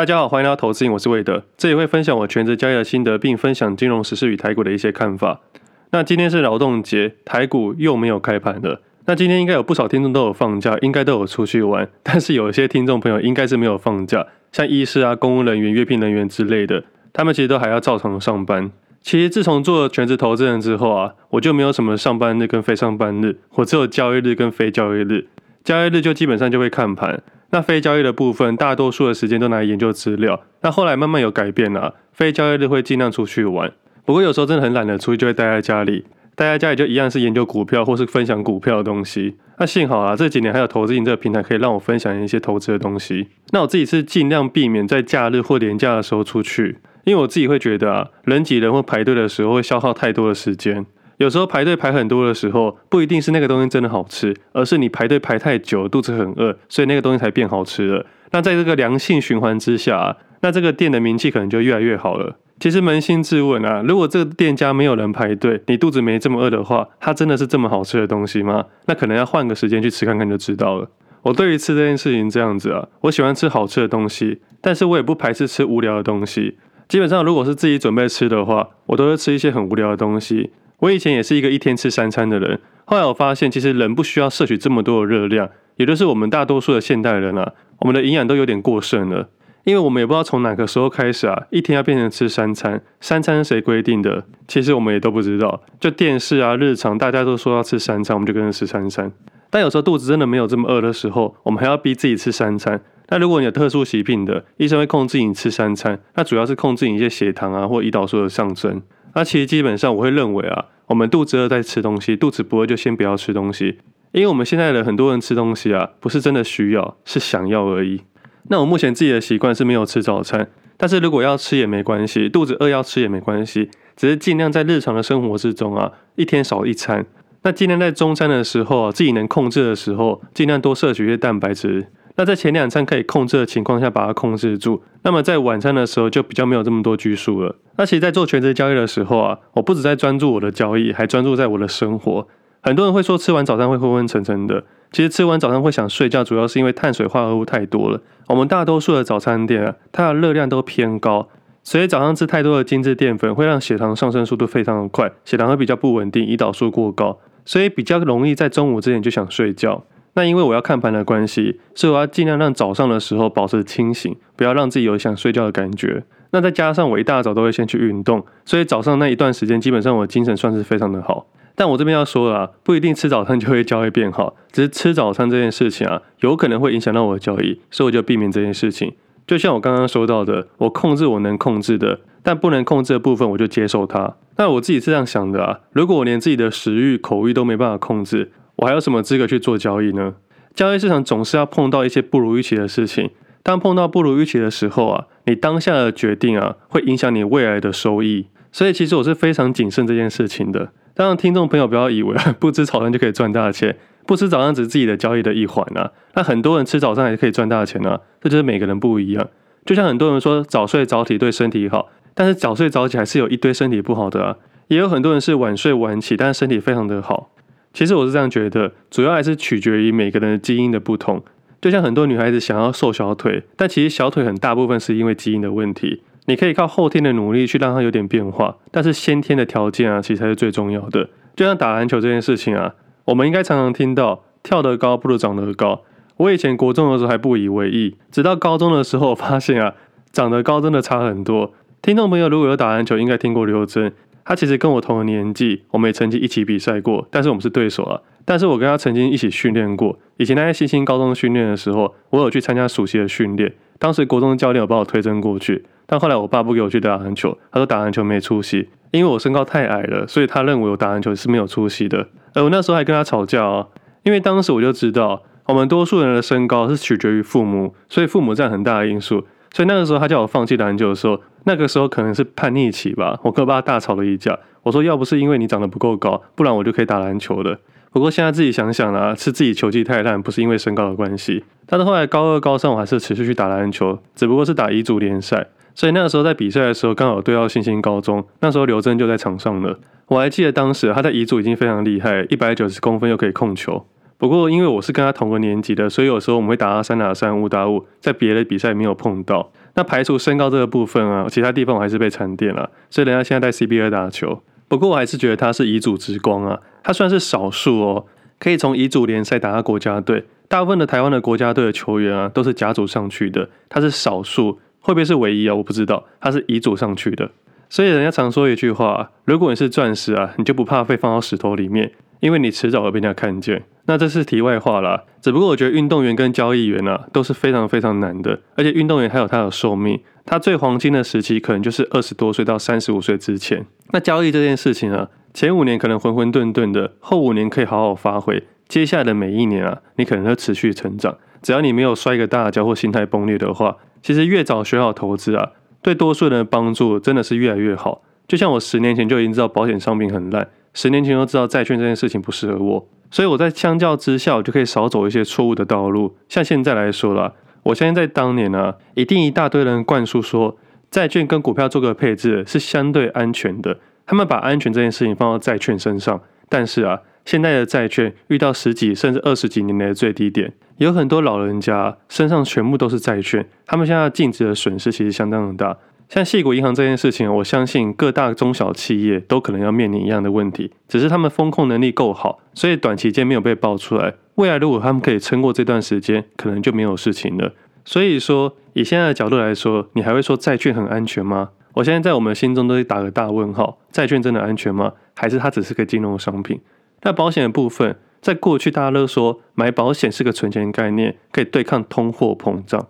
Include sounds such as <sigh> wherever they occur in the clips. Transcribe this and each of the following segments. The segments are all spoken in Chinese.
大家好，欢迎来到投资瘾，我是魏德，这里会分享我全职交易的心得，并分享金融时事与台股的一些看法。那今天是劳动节，台股又没有开盘了。那今天应该有不少听众都有放假，应该都有出去玩。<laughs> 但是有一些听众朋友应该是没有放假，像医师啊、公务人员、约聘人员之类的，他们其实都还要照常上班。其实自从做了全职投资人之后啊，我就没有什么上班日跟非上班日，我只有交易日跟非交易日。交易日就基本上就会看盘。那非交易的部分，大多数的时间都拿来研究资料。那后来慢慢有改变了，非交易日会尽量出去玩。不过有时候真的很懒得出去，就会待在家里。待在家里就一样是研究股票或是分享股票的东西。那幸好啊，这几年还有投资瘾这个平台可以让我分享一些投资的东西。那我自己是尽量避免在假日或年假的时候出去，因为我自己会觉得啊，人挤人或排队的时候会消耗太多的时间。有时候排队排很多的时候，不一定是那个东西真的好吃，而是你排队排太久，肚子很饿，所以那个东西才变好吃了。那在这个良性循环之下，那这个店的名气可能就越来越好了。其实扪心自问啊，如果这个店家没有人排队，你肚子没这么饿的话，它真的是这么好吃的东西吗？那可能要换个时间去吃看看就知道了。我对于吃这件事情这样子啊，我喜欢吃好吃的东西，但是我也不排斥吃无聊的东西。基本上如果是自己准备吃的话，我都会吃一些很无聊的东西。我以前也是一个一天吃三餐的人，后来我发现，其实人不需要摄取这么多的热量，也就是我们大多数的现代人啊，我们的营养都有点过剩了，因为我们也不知道从哪个时候开始啊，一天要变成吃三餐，三餐是谁规定的？其实我们也都不知道，就电视啊、日常大家都说要吃三餐，我们就跟着吃三餐。但有时候肚子真的没有这么饿的时候，我们还要逼自己吃三餐。那如果你有特殊疾病的，医生会控制你吃三餐，那主要是控制你一些血糖啊或胰岛素的上升。那其实基本上我会认为啊，我们肚子饿在吃东西，肚子不饿就先不要吃东西，因为我们现在的很多人吃东西啊，不是真的需要，是想要而已。那我目前自己的习惯是没有吃早餐，但是如果要吃也没关系，肚子饿要吃也没关系，只是尽量在日常的生活之中啊，一天少一餐。那尽量在中餐的时候，自己能控制的时候，尽量多摄取一些蛋白质。那在前两餐可以控制的情况下，把它控制住。那么在晚餐的时候就比较没有这么多拘束了。那其实，在做全职交易的时候啊，我不止在专注我的交易，还专注在我的生活。很多人会说吃完早餐会昏昏沉沉的，其实吃完早餐会想睡觉，主要是因为碳水化合物太多了。我们大多数的早餐店啊，它的热量都偏高，所以早上吃太多的精致淀粉会让血糖上升速度非常的快，血糖会比较不稳定，胰岛素过高，所以比较容易在中午之前就想睡觉。那因为我要看盘的关系，所以我要尽量让早上的时候保持清醒，不要让自己有想睡觉的感觉。那再加上我一大早都会先去运动，所以早上那一段时间基本上我的精神算是非常的好。但我这边要说了，不一定吃早餐就会交易变好，只是吃早餐这件事情啊，有可能会影响到我的交易，所以我就避免这件事情。就像我刚刚说到的，我控制我能控制的，但不能控制的部分我就接受它。那我自己是这样想的啊，如果我连自己的食欲、口欲都没办法控制，我还有什么资格去做交易呢？交易市场总是要碰到一些不如预期的事情。当碰到不如预期的时候啊，你当下的决定啊，会影响你未来的收益。所以其实我是非常谨慎这件事情的。当然，听众朋友不要以为 <laughs> 不吃早餐就可以赚大钱，不吃早餐只是自己的交易的一环啊。那很多人吃早餐还是可以赚大钱啊，这就是每个人不一样。就像很多人说早睡早起对身体好，但是早睡早起还是有一堆身体不好的啊。也有很多人是晚睡晚起，但是身体非常的好。其实我是这样觉得，主要还是取决于每个人的基因的不同。就像很多女孩子想要瘦小腿，但其实小腿很大部分是因为基因的问题。你可以靠后天的努力去让它有点变化，但是先天的条件啊，其实才是最重要的。就像打篮球这件事情啊，我们应该常常听到“跳得高不如长得高”。我以前国中的时候还不以为意，直到高中的时候发现啊，长得高真的差很多。听众朋友如果有打篮球，应该听过刘真。他其实跟我同个年纪，我们也曾经一起比赛过，但是我们是对手啊。但是我跟他曾经一起训练过。以前他在新兴高中训练的时候，我有去参加暑期的训练。当时国中的教练有把我推荐过去，但后来我爸不给我去打篮球，他说打篮球没出息，因为我身高太矮了，所以他认为我打篮球是没有出息的。而我那时候还跟他吵架啊，因为当时我就知道，我们多数人的身高是取决于父母，所以父母占很大的因素。所以那个时候他叫我放弃篮球的时候，那个时候可能是叛逆期吧。我跟我爸大吵了一架。我说要不是因为你长得不够高，不然我就可以打篮球的。不过现在自己想想啦，是自己球技太烂，不是因为身高的关系。但是后来高二、高三我还是持续去打篮球，只不过是打乙组联赛。所以那个时候在比赛的时候，刚好对到新兴高中，那时候刘真就在场上了。我还记得当时他在乙组已经非常厉害，一百九十公分又可以控球。不过因为我是跟他同个年级的，所以有时候我们会打到三打三、五打五，在别的比赛没有碰到。那排除身高这个部分啊，其他地方我还是被沉淀了，所以人家现在在 CBA 打球。不过我还是觉得他是遗嘱之光啊，他算是少数哦，可以从乙组联赛打到国家队。大部分的台湾的国家队的球员啊，都是甲组上去的，他是少数，会不会是唯一啊？我不知道，他是乙组上去的。所以人家常说一句话：如果你是钻石啊，你就不怕被放到石头里面，因为你迟早会被人家看见。那这是题外话啦。只不过我觉得运动员跟交易员啊都是非常非常难的，而且运动员还有他的寿命，他最黄金的时期可能就是二十多岁到三十五岁之前。那交易这件事情啊，前五年可能浑浑沌沌的，后五年可以好好发挥，接下来的每一年啊，你可能会持续成长。只要你没有摔个大跤或心态崩裂的话，其实越早学好投资啊。对多数人的帮助真的是越来越好。就像我十年前就已经知道保险商品很烂，十年前就知道债券这件事情不适合我，所以我在相较之下，我就可以少走一些错误的道路。像现在来说啦，我相信在当年啊，一定一大堆人灌输说债券跟股票做个配置是相对安全的，他们把安全这件事情放到债券身上，但是啊。现在的债券遇到十几甚至二十几年来的最低点，有很多老人家身上全部都是债券，他们现在净值的损失其实相当的大。像系谷银行这件事情，我相信各大中小企业都可能要面临一样的问题，只是他们风控能力够好，所以短期间没有被爆出来。未来如果他们可以撑过这段时间，可能就没有事情了。所以说，以现在的角度来说，你还会说债券很安全吗？我现在在我们心中都会打个大问号：债券真的安全吗？还是它只是个金融商品？那保险的部分，在过去大家都说买保险是个存钱概念，可以对抗通货膨胀。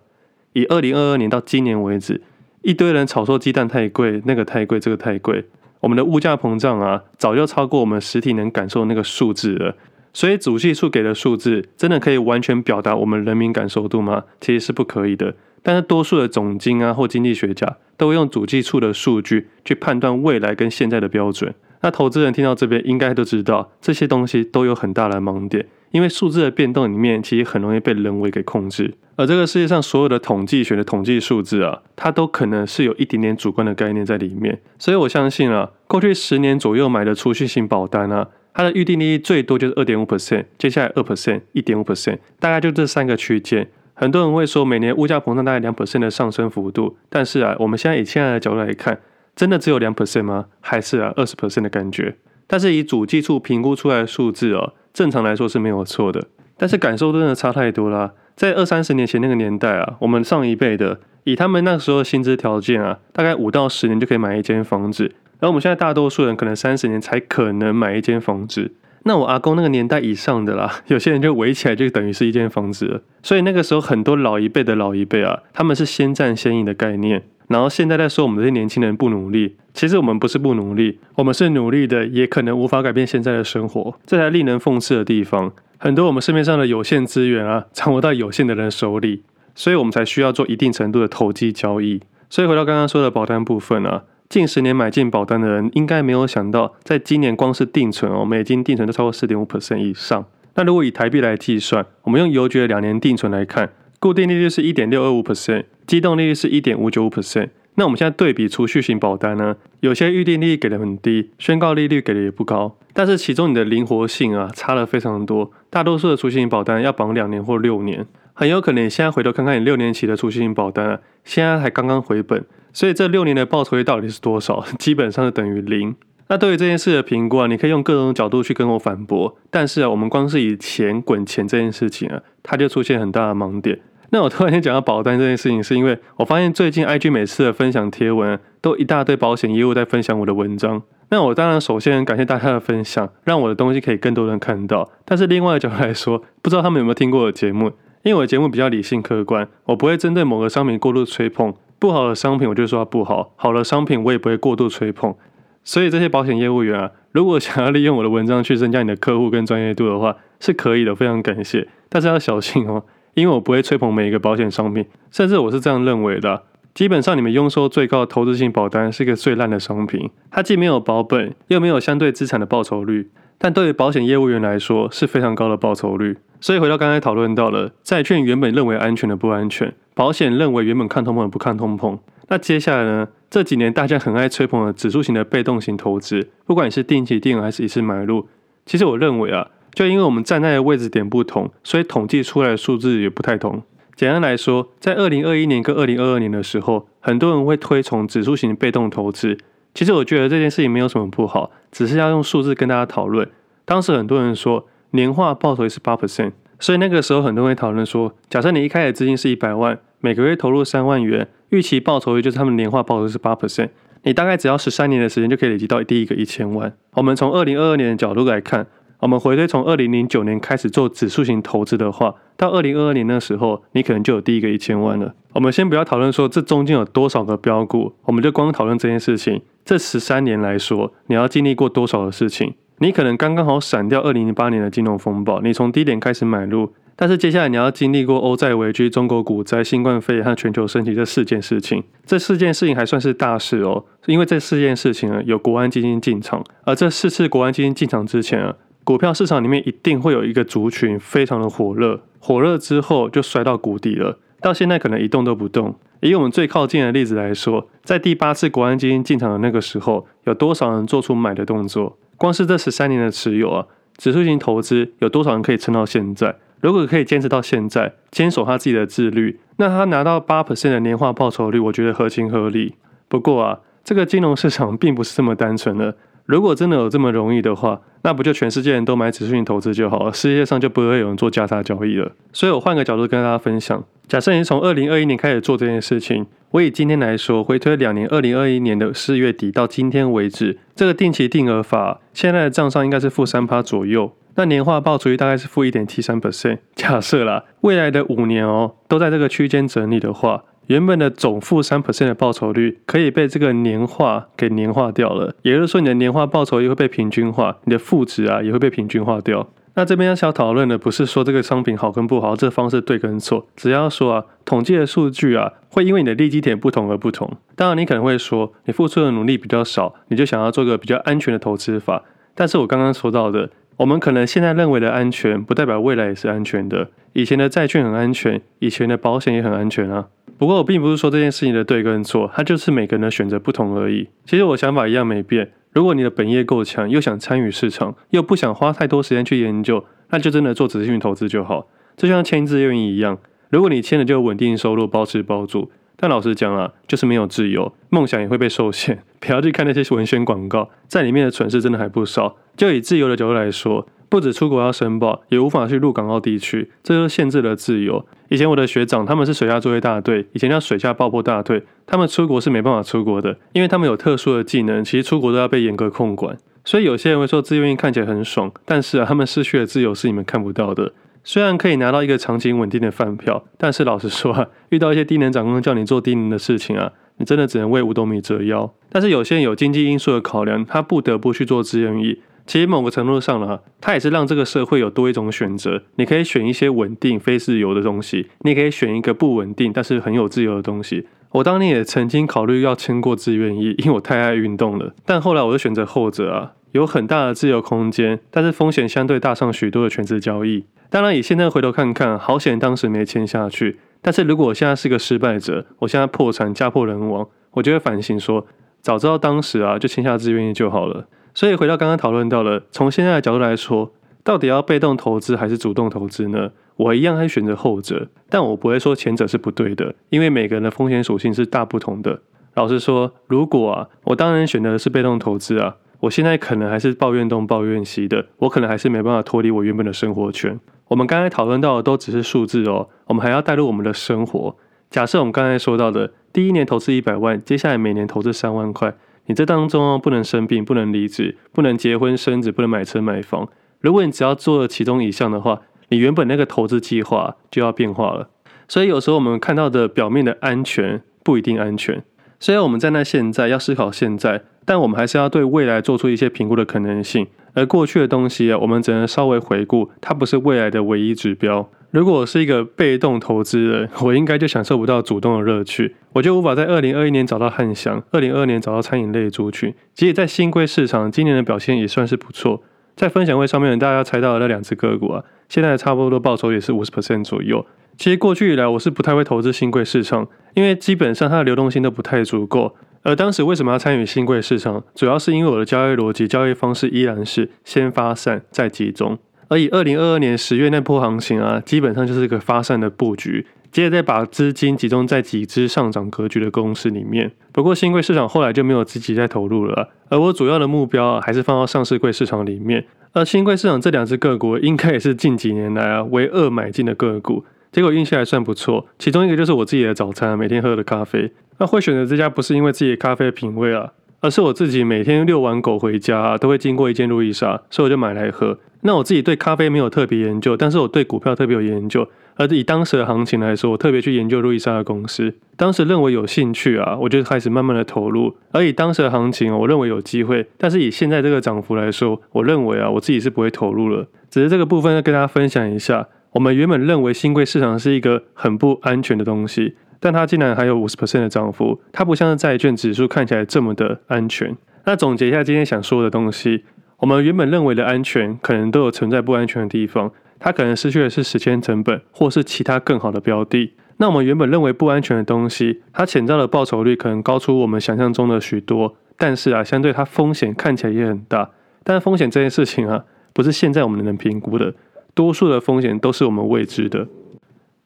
以二零二二年到今年为止，一堆人炒作鸡蛋太贵，那个太贵，这个太贵。我们的物价膨胀啊，早就超过我们实体能感受的那个数字了。所以主计处给的数字，真的可以完全表达我们人民感受度吗？其实是不可以的。但是多数的总经啊或经济学家，都会用主计处的数据去判断未来跟现在的标准。那投资人听到这边应该都知道，这些东西都有很大的盲点，因为数字的变动里面其实很容易被人为给控制。而这个世界上所有的统计学的统计数字啊，它都可能是有一点点主观的概念在里面。所以我相信啊，过去十年左右买的储蓄型保单啊，它的预定利率最多就是二点五 percent，接下来二 percent、一点五 percent，大概就这三个区间。很多人会说每年物价膨胀大概两 percent 的上升幅度，但是啊，我们现在以现在的角度来看。真的只有两 percent 吗？还是啊二十 percent 的感觉？但是以主计处评估出来的数字哦，正常来说是没有错的。但是感受真的差太多啦。在二三十年前那个年代啊，我们上一辈的以他们那个时候薪资条件啊，大概五到十年就可以买一间房子。而我们现在大多数人可能三十年才可能买一间房子。那我阿公那个年代以上的啦，<laughs> 有些人就围起来就等于是一间房子了。所以那个时候很多老一辈的老一辈啊，他们是先占先赢的概念。然后现在在说我们这些年轻人不努力，其实我们不是不努力，我们是努力的，也可能无法改变现在的生活，这才令人讽刺的地方。很多我们市面上的有限资源啊，掌握到有限的人手里，所以我们才需要做一定程度的投机交易。所以回到刚刚说的保单部分啊，近十年买进保单的人，应该没有想到，在今年光是定存哦，美金定存都超过四点五 percent 以上。那如果以台币来计算，我们用邮局的两年定存来看。固定利率是一点六二五 percent，机动利率是一点五九五 percent。那我们现在对比储蓄型保单呢，有些预定利率给的很低，宣告利率给的也不高，但是其中你的灵活性啊差了非常多。大多数的储蓄型保单要绑两年或六年，很有可能你现在回头看看你六年期的储蓄型保单啊，现在还刚刚回本，所以这六年的报酬率到底是多少？<laughs> 基本上是等于零。那对于这件事的评估啊，你可以用各种角度去跟我反驳，但是啊，我们光是以钱滚钱这件事情啊，它就出现很大的盲点。那我突然间讲到保单这件事情，是因为我发现最近 IG 每次的分享贴文，都一大堆保险业务在分享我的文章。那我当然首先感谢大家的分享，让我的东西可以更多人看到。但是另外的角度来说，不知道他们有没有听过我的节目？因为我的节目比较理性客观，我不会针对某个商品过度吹捧。不好的商品我就说它不好，好的商品我也不会过度吹捧。所以这些保险业务员啊，如果想要利用我的文章去增加你的客户跟专业度的话，是可以的，非常感谢。但是要小心哦。因为我不会吹捧每一个保险商品，甚至我是这样认为的。基本上，你们佣收最高的投资型保单是一个最烂的商品，它既没有保本，又没有相对资产的报酬率。但对于保险业务员来说，是非常高的报酬率。所以回到刚才讨论到了，债券原本认为安全的不安全，保险认为原本抗通膨的不抗通膨。那接下来呢？这几年大家很爱吹捧的指数型的被动型投资，不管你是定期定额还是一次买入，其实我认为啊。就因为我们站在的位置点不同，所以统计出来的数字也不太同。简单来说，在二零二一年跟二零二二年的时候，很多人会推崇指数型被动投资。其实我觉得这件事情没有什么不好，只是要用数字跟大家讨论。当时很多人说年化报酬是八 percent，所以那个时候很多人会讨论说，假设你一开始资金是一百万，每个月投入三万元，预期报酬率就是他们年化报酬是八 percent，你大概只要十三年的时间就可以累积到第一个一千万。我们从二零二二年的角度来看。我们回推从二零零九年开始做指数型投资的话，到二零二二年那时候，你可能就有第一个一千万了。我们先不要讨论说这中间有多少个标股，我们就光讨论这件事情。这十三年来说，你要经历过多少的事情？你可能刚刚好闪掉二零零八年的金融风暴，你从低点开始买入，但是接下来你要经历过欧债危机、中国股灾、新冠肺炎和全球升级这四件事情。这四件事情还算是大事哦，因为这四件事情呢，有国安基金进场，而这四次国安基金进场之前啊。股票市场里面一定会有一个族群非常的火热，火热之后就摔到谷底了，到现在可能一动都不动。以我们最靠近的例子来说，在第八次国安基金进场的那个时候，有多少人做出买的动作？光是这十三年的持有啊，指数型投资有多少人可以撑到现在？如果可以坚持到现在，坚守他自己的自律，那他拿到八 percent 的年化报酬率，我觉得合情合理。不过啊，这个金融市场并不是这么单纯的。如果真的有这么容易的话，那不就全世界人都买指数型投资就好了？世界上就不会有人做价差交易了。所以我换个角度跟大家分享：假设你从二零二一年开始做这件事情，我以今天来说，回推两年，二零二一年的四月底到今天为止，这个定期定额法现在的账上应该是负三趴左右，那年化报酬率大概是负一点七三 percent。假设啦，未来的五年哦，都在这个区间整理的话。原本的总负三 percent 的报酬率可以被这个年化给年化掉了，也就是说你的年化报酬率会被平均化，你的负值啊也会被平均化掉。那这边要想讨论的不是说这个商品好跟不好，这个方式对跟错，只要说啊统计的数据啊会因为你的利基点不同而不同。当然你可能会说你付出的努力比较少，你就想要做个比较安全的投资法。但是我刚刚说到的，我们可能现在认为的安全，不代表未来也是安全的。以前的债券很安全，以前的保险也很安全啊。不过我并不是说这件事情的对跟错，它就是每个人的选择不同而已。其实我想法一样没变。如果你的本业够强，又想参与市场，又不想花太多时间去研究，那就真的做指数型投资就好。就像签字愿役一样，如果你签了就稳定收入，包吃包住。但老实讲啊，就是没有自由，梦想也会被受限。<laughs> 不要去看那些文宣广告，在里面的蠢事真的还不少。就以自由的角度来说。不止出国要申报，也无法去入港澳地区，这就限制了自由。以前我的学长他们是水下作业大队，以前叫水下爆破大队，他们出国是没办法出国的，因为他们有特殊的技能，其实出国都要被严格控管。所以有些人会说自愿役看起来很爽，但是啊，他们失去的自由是你们看不到的。虽然可以拿到一个长期稳定的饭票，但是老实说啊，遇到一些低能长官叫你做低能的事情啊，你真的只能为五斗米折腰。但是有些人有经济因素的考量，他不得不去做志愿役。其实某个程度上呢，它也是让这个社会有多一种选择。你可以选一些稳定、非自由的东西，你也可以选一个不稳定但是很有自由的东西。我当年也曾经考虑要签过志愿役，因为我太爱运动了。但后来我就选择后者啊，有很大的自由空间，但是风险相对大上许多的全职交易。当然，以现在回头看看，好险当时没签下去。但是如果我现在是个失败者，我现在破产、家破人亡，我就会反省说，早知道当时啊，就签下志愿役就好了。所以回到刚刚讨论到了，从现在的角度来说，到底要被动投资还是主动投资呢？我一样还选择后者，但我不会说前者是不对的，因为每个人的风险属性是大不同的。老实说，如果啊，我当然选择的是被动投资啊，我现在可能还是抱怨东抱怨西的，我可能还是没办法脱离我原本的生活圈。我们刚才讨论到的都只是数字哦，我们还要带入我们的生活。假设我们刚才说到的，第一年投资一百万，接下来每年投资三万块。你这当中不能生病，不能离职，不能结婚生子，不能买车买房。如果你只要做了其中一项的话，你原本那个投资计划就要变化了。所以有时候我们看到的表面的安全不一定安全。虽然我们在那现在要思考现在，但我们还是要对未来做出一些评估的可能性。而过去的东西啊，我们只能稍微回顾，它不是未来的唯一指标。如果我是一个被动投资人，我应该就享受不到主动的乐趣，我就无法在二零二一年找到汉翔，二零二二年找到餐饮类族群。即使在新贵市场，今年的表现也算是不错。在分享会上面，大家猜到的那两只个股啊，现在差不多报酬也是五十 percent 左右。其实过去以来，我是不太会投资新贵市场，因为基本上它的流动性都不太足够。而当时为什么要参与新贵市场，主要是因为我的交易逻辑、交易方式依然是先发散再集中。而以二零二二年十月那波行情啊，基本上就是一个发散的布局，接着再把资金集中在几只上涨格局的公司里面。不过新贵市场后来就没有积极再投入了，而我主要的目标啊，还是放到上市柜市场里面。而新贵市场这两只个股，应该也是近几年来啊唯二买进的个股，结果运气还算不错。其中一个就是我自己的早餐，每天喝的咖啡。那会选择这家不是因为自己的咖啡品味啊。而是我自己每天遛完狗回家，都会经过一间路易莎，所以我就买来喝。那我自己对咖啡没有特别研究，但是我对股票特别有研究。而以当时的行情来说，我特别去研究路易莎的公司。当时认为有兴趣啊，我就开始慢慢的投入。而以当时的行情，我认为有机会，但是以现在这个涨幅来说，我认为啊，我自己是不会投入了。只是这个部分要跟大家分享一下，我们原本认为新贵市场是一个很不安全的东西。但它竟然还有五十 percent 的涨幅，它不像是债券指数看起来这么的安全。那总结一下今天想说的东西，我们原本认为的安全，可能都有存在不安全的地方。它可能失去的是时间成本，或是其他更好的标的。那我们原本认为不安全的东西，它潜在的报酬率可能高出我们想象中的许多。但是啊，相对它风险看起来也很大。但是风险这件事情啊，不是现在我们能评估的，多数的风险都是我们未知的。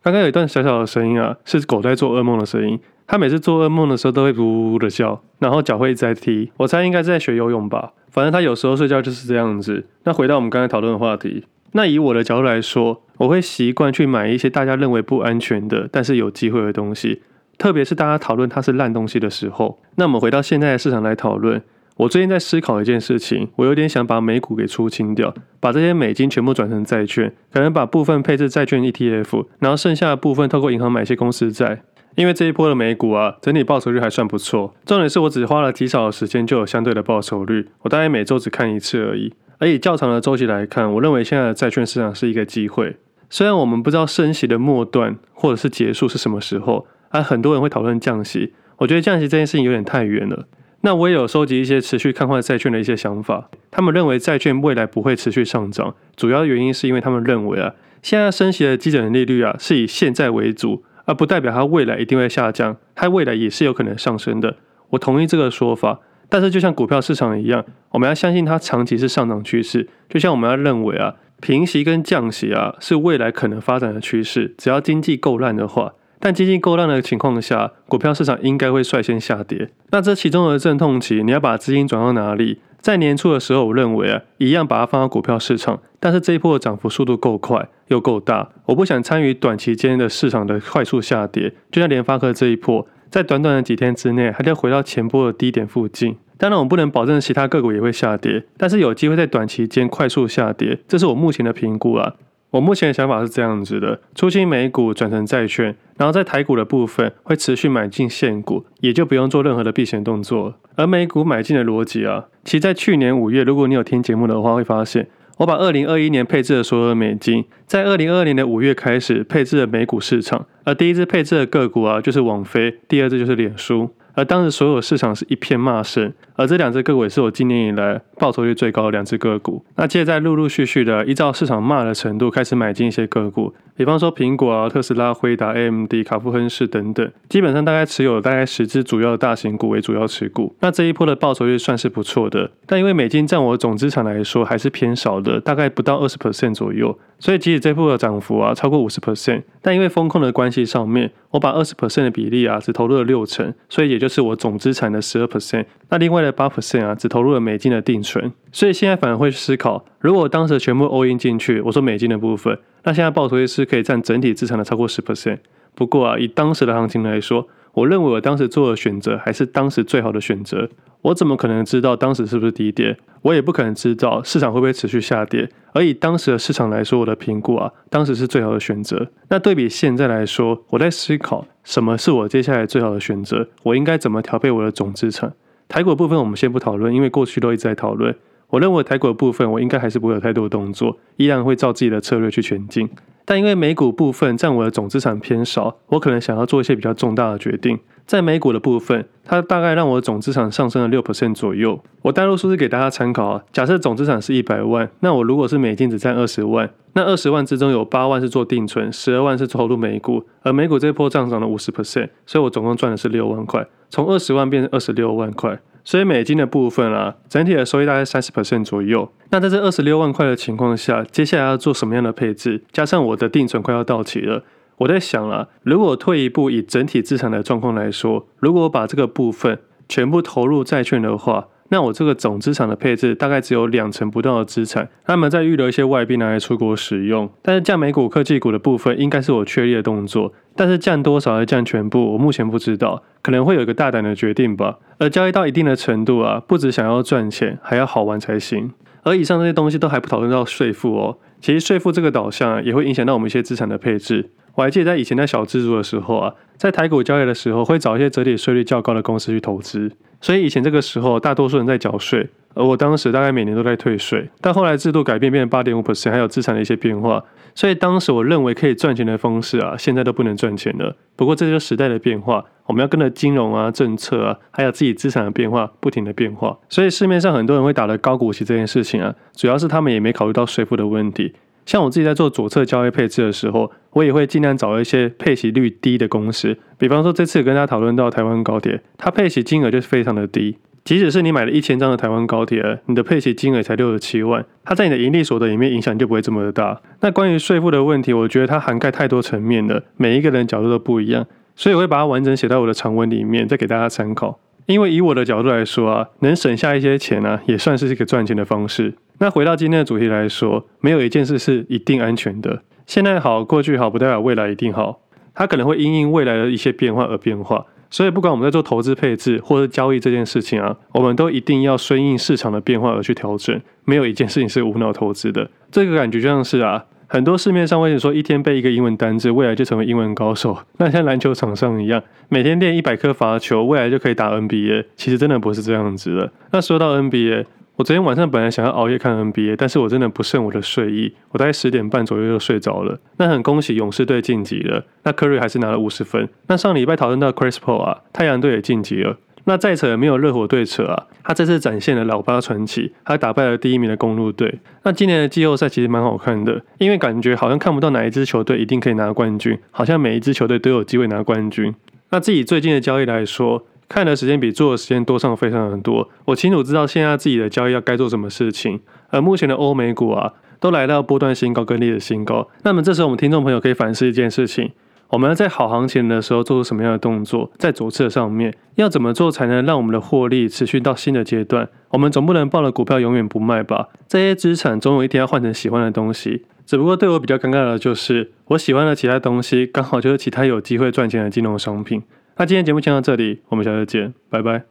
刚刚有一段小小的声音啊，是狗在做噩梦的声音。他每次做噩梦的时候都会呜呜的叫，然后脚会一直在踢。我猜应该是在学游泳吧。反正他有时候睡觉就是这样子。那回到我们刚才讨论的话题，那以我的角度来说，我会习惯去买一些大家认为不安全的，但是有机会的东西。特别是大家讨论它是烂东西的时候。那我们回到现在的市场来讨论。我最近在思考一件事情，我有点想把美股给出清掉，把这些美金全部转成债券，可能把部分配置债券 ETF，然后剩下的部分透过银行买一些公司债。因为这一波的美股啊，整体报酬率还算不错。重点是我只花了极少的时间就有相对的报酬率，我大概每周只看一次而已。而以较长的周期来看，我认为现在的债券市场是一个机会。虽然我们不知道升息的末段或者是结束是什么时候，而很多人会讨论降息，我觉得降息这件事情有点太远了。那我也有收集一些持续看坏债券的一些想法。他们认为债券未来不会持续上涨，主要原因是因为他们认为啊，现在升息的基准利率啊是以现在为主，而不代表它未来一定会下降，它未来也是有可能上升的。我同意这个说法，但是就像股票市场一样，我们要相信它长期是上涨趋势。就像我们要认为啊，平息跟降息啊是未来可能发展的趋势，只要经济够烂的话。但经济够烂的情况下，股票市场应该会率先下跌。那这其中的阵痛期，你要把资金转到哪里？在年初的时候，我认为啊，一样把它放到股票市场。但是这一波的涨幅速度够快又够大，我不想参与短期间的市场的快速下跌。就像联发科这一波，在短短的几天之内，还得回到前波的低点附近。当然，我不能保证其他个股也会下跌，但是有机会在短期间快速下跌，这是我目前的评估啊。我目前的想法是这样子的：出清美股转成债券，然后在台股的部分会持续买进现股，也就不用做任何的避险动作。而美股买进的逻辑啊，其实在去年五月，如果你有听节目的话，会发现我把二零二一年配置的所有的美金，在二零二二年的五月开始配置了美股市场，而第一支配置的个股啊，就是网飞，第二支就是脸书。而当时所有市场是一片骂声，而这两只个股也是我今年以来报酬率最高的两只个股。那接着在陆陆续续的依照市场骂的程度开始买进一些个股，比方说苹果啊、特斯拉、辉达、AMD、卡夫亨氏等等，基本上大概持有大概十只主要的大型股为主要持股。那这一波的报酬率算是不错的，但因为美金占我总资产来说还是偏少的，大概不到二十 percent 左右。所以即使这波的涨幅啊超过五十 percent，但因为风控的关系上面，我把二十 percent 的比例啊只投入了六成，所以也就就是我总资产的十二 percent。那另外的八 percent 啊只投入了美金的定存。所以现在反而会思考，如果当时全部 all in 进去，我说美金的部分，那现在报酬率是可以占整体资产的超过十 percent。不过啊，以当时的行情来说，我认为我当时做的选择还是当时最好的选择。我怎么可能知道当时是不是低点？我也不可能知道市场会不会持续下跌。而以当时的市场来说，我的评估啊，当时是最好的选择。那对比现在来说，我在思考什么是我接下来最好的选择？我应该怎么调配我的总资产？台股部分我们先不讨论，因为过去都一直在讨论。我认为台股的部分，我应该还是不会有太多的动作，依然会照自己的策略去前进。但因为美股部分占我的总资产偏少，我可能想要做一些比较重大的决定。在美股的部分，它大概让我的总资产上升了六 percent 左右。我带入数字给大家参考啊。假设总资产是一百万，那我如果是美金只占二十万，那二十万之中有八万是做定存，十二万是投入美股。而美股这一波上涨了五十 percent，所以我总共赚的是六万块，从二十万变成二十六万块。所以美金的部分啊，整体的收益大概三十 percent 左右。那在这二十六万块的情况下，接下来要做什么样的配置？加上我的定存快要到期了。我在想啊，如果退一步以整体资产的状况来说，如果我把这个部分全部投入债券的话，那我这个总资产的配置大概只有两成不到的资产，他们在预留一些外币拿来出国使用。但是降美股科技股的部分应该是我确立的动作，但是降多少还是降全部，我目前不知道，可能会有一个大胆的决定吧。而交易到一定的程度啊，不只想要赚钱，还要好玩才行。而以上这些东西都还不讨论到税负哦，其实税负这个导向啊，也会影响到我们一些资产的配置。我还记得在以前在小资族的时候啊，在台股交易的时候，会找一些折抵税率较高的公司去投资。所以以前这个时候，大多数人在缴税，而我当时大概每年都在退税。但后来制度改变，变成八点五 percent，还有资产的一些变化，所以当时我认为可以赚钱的方式啊，现在都不能赚钱了。不过这就是时代的变化，我们要跟着金融啊、政策啊，还有自己资产的变化，不停的变化。所以市面上很多人会打的高股息这件事情啊，主要是他们也没考虑到税负的问题。像我自己在做左侧交易配置的时候，我也会尽量找一些配息率低的公司。比方说这次跟大家讨论到台湾高铁，它配息金额就是非常的低。即使是你买了一千张的台湾高铁，你的配息金额才六十七万，它在你的盈利所得里面影响就不会这么的大。那关于税负的问题，我觉得它涵盖太多层面了，每一个人角度都不一样，所以我会把它完整写到我的长文里面，再给大家参考。因为以我的角度来说啊，能省下一些钱啊，也算是一个赚钱的方式。那回到今天的主题来说，没有一件事是一定安全的。现在好，过去好，不代表未来一定好。它可能会因应未来的一些变化而变化。所以，不管我们在做投资配置或者交易这件事情啊，我们都一定要顺应市场的变化而去调整。没有一件事情是无脑投资的。这个感觉就像是啊，很多市面上会说一天背一个英文单字，未来就成为英文高手？那像篮球场上一样，每天练一百颗罚球，未来就可以打 NBA？其实真的不是这样子的。那说到 NBA。我昨天晚上本来想要熬夜看 NBA，但是我真的不胜我的睡意，我大概十点半左右就睡着了。那很恭喜勇士队晋级了，那科瑞还是拿了五十分。那上礼拜讨论到 Chris Paul 啊，太阳队也晋级了。那再扯也没有热火队扯啊，他这次展现了老八传奇，他打败了第一名的公鹿队。那今年的季后赛其实蛮好看的，因为感觉好像看不到哪一支球队一定可以拿冠军，好像每一支球队都有机会拿冠军。那自己最近的交易来说，看的时间比做的时间多上非常的多，我清楚知道现在自己的交易要该做什么事情。而目前的欧美股啊，都来到波段新高跟历史新高。那么这时候我们听众朋友可以反思一件事情：我们要在好行情的时候做出什么样的动作？在左侧上面要怎么做才能让我们的获利持续到新的阶段？我们总不能抱了股票永远不卖吧？这些资产总有一天要换成喜欢的东西。只不过对我比较尴尬的就是，我喜欢的其他东西刚好就是其他有机会赚钱的金融商品。那今天节目先到这里，我们下次见，拜拜。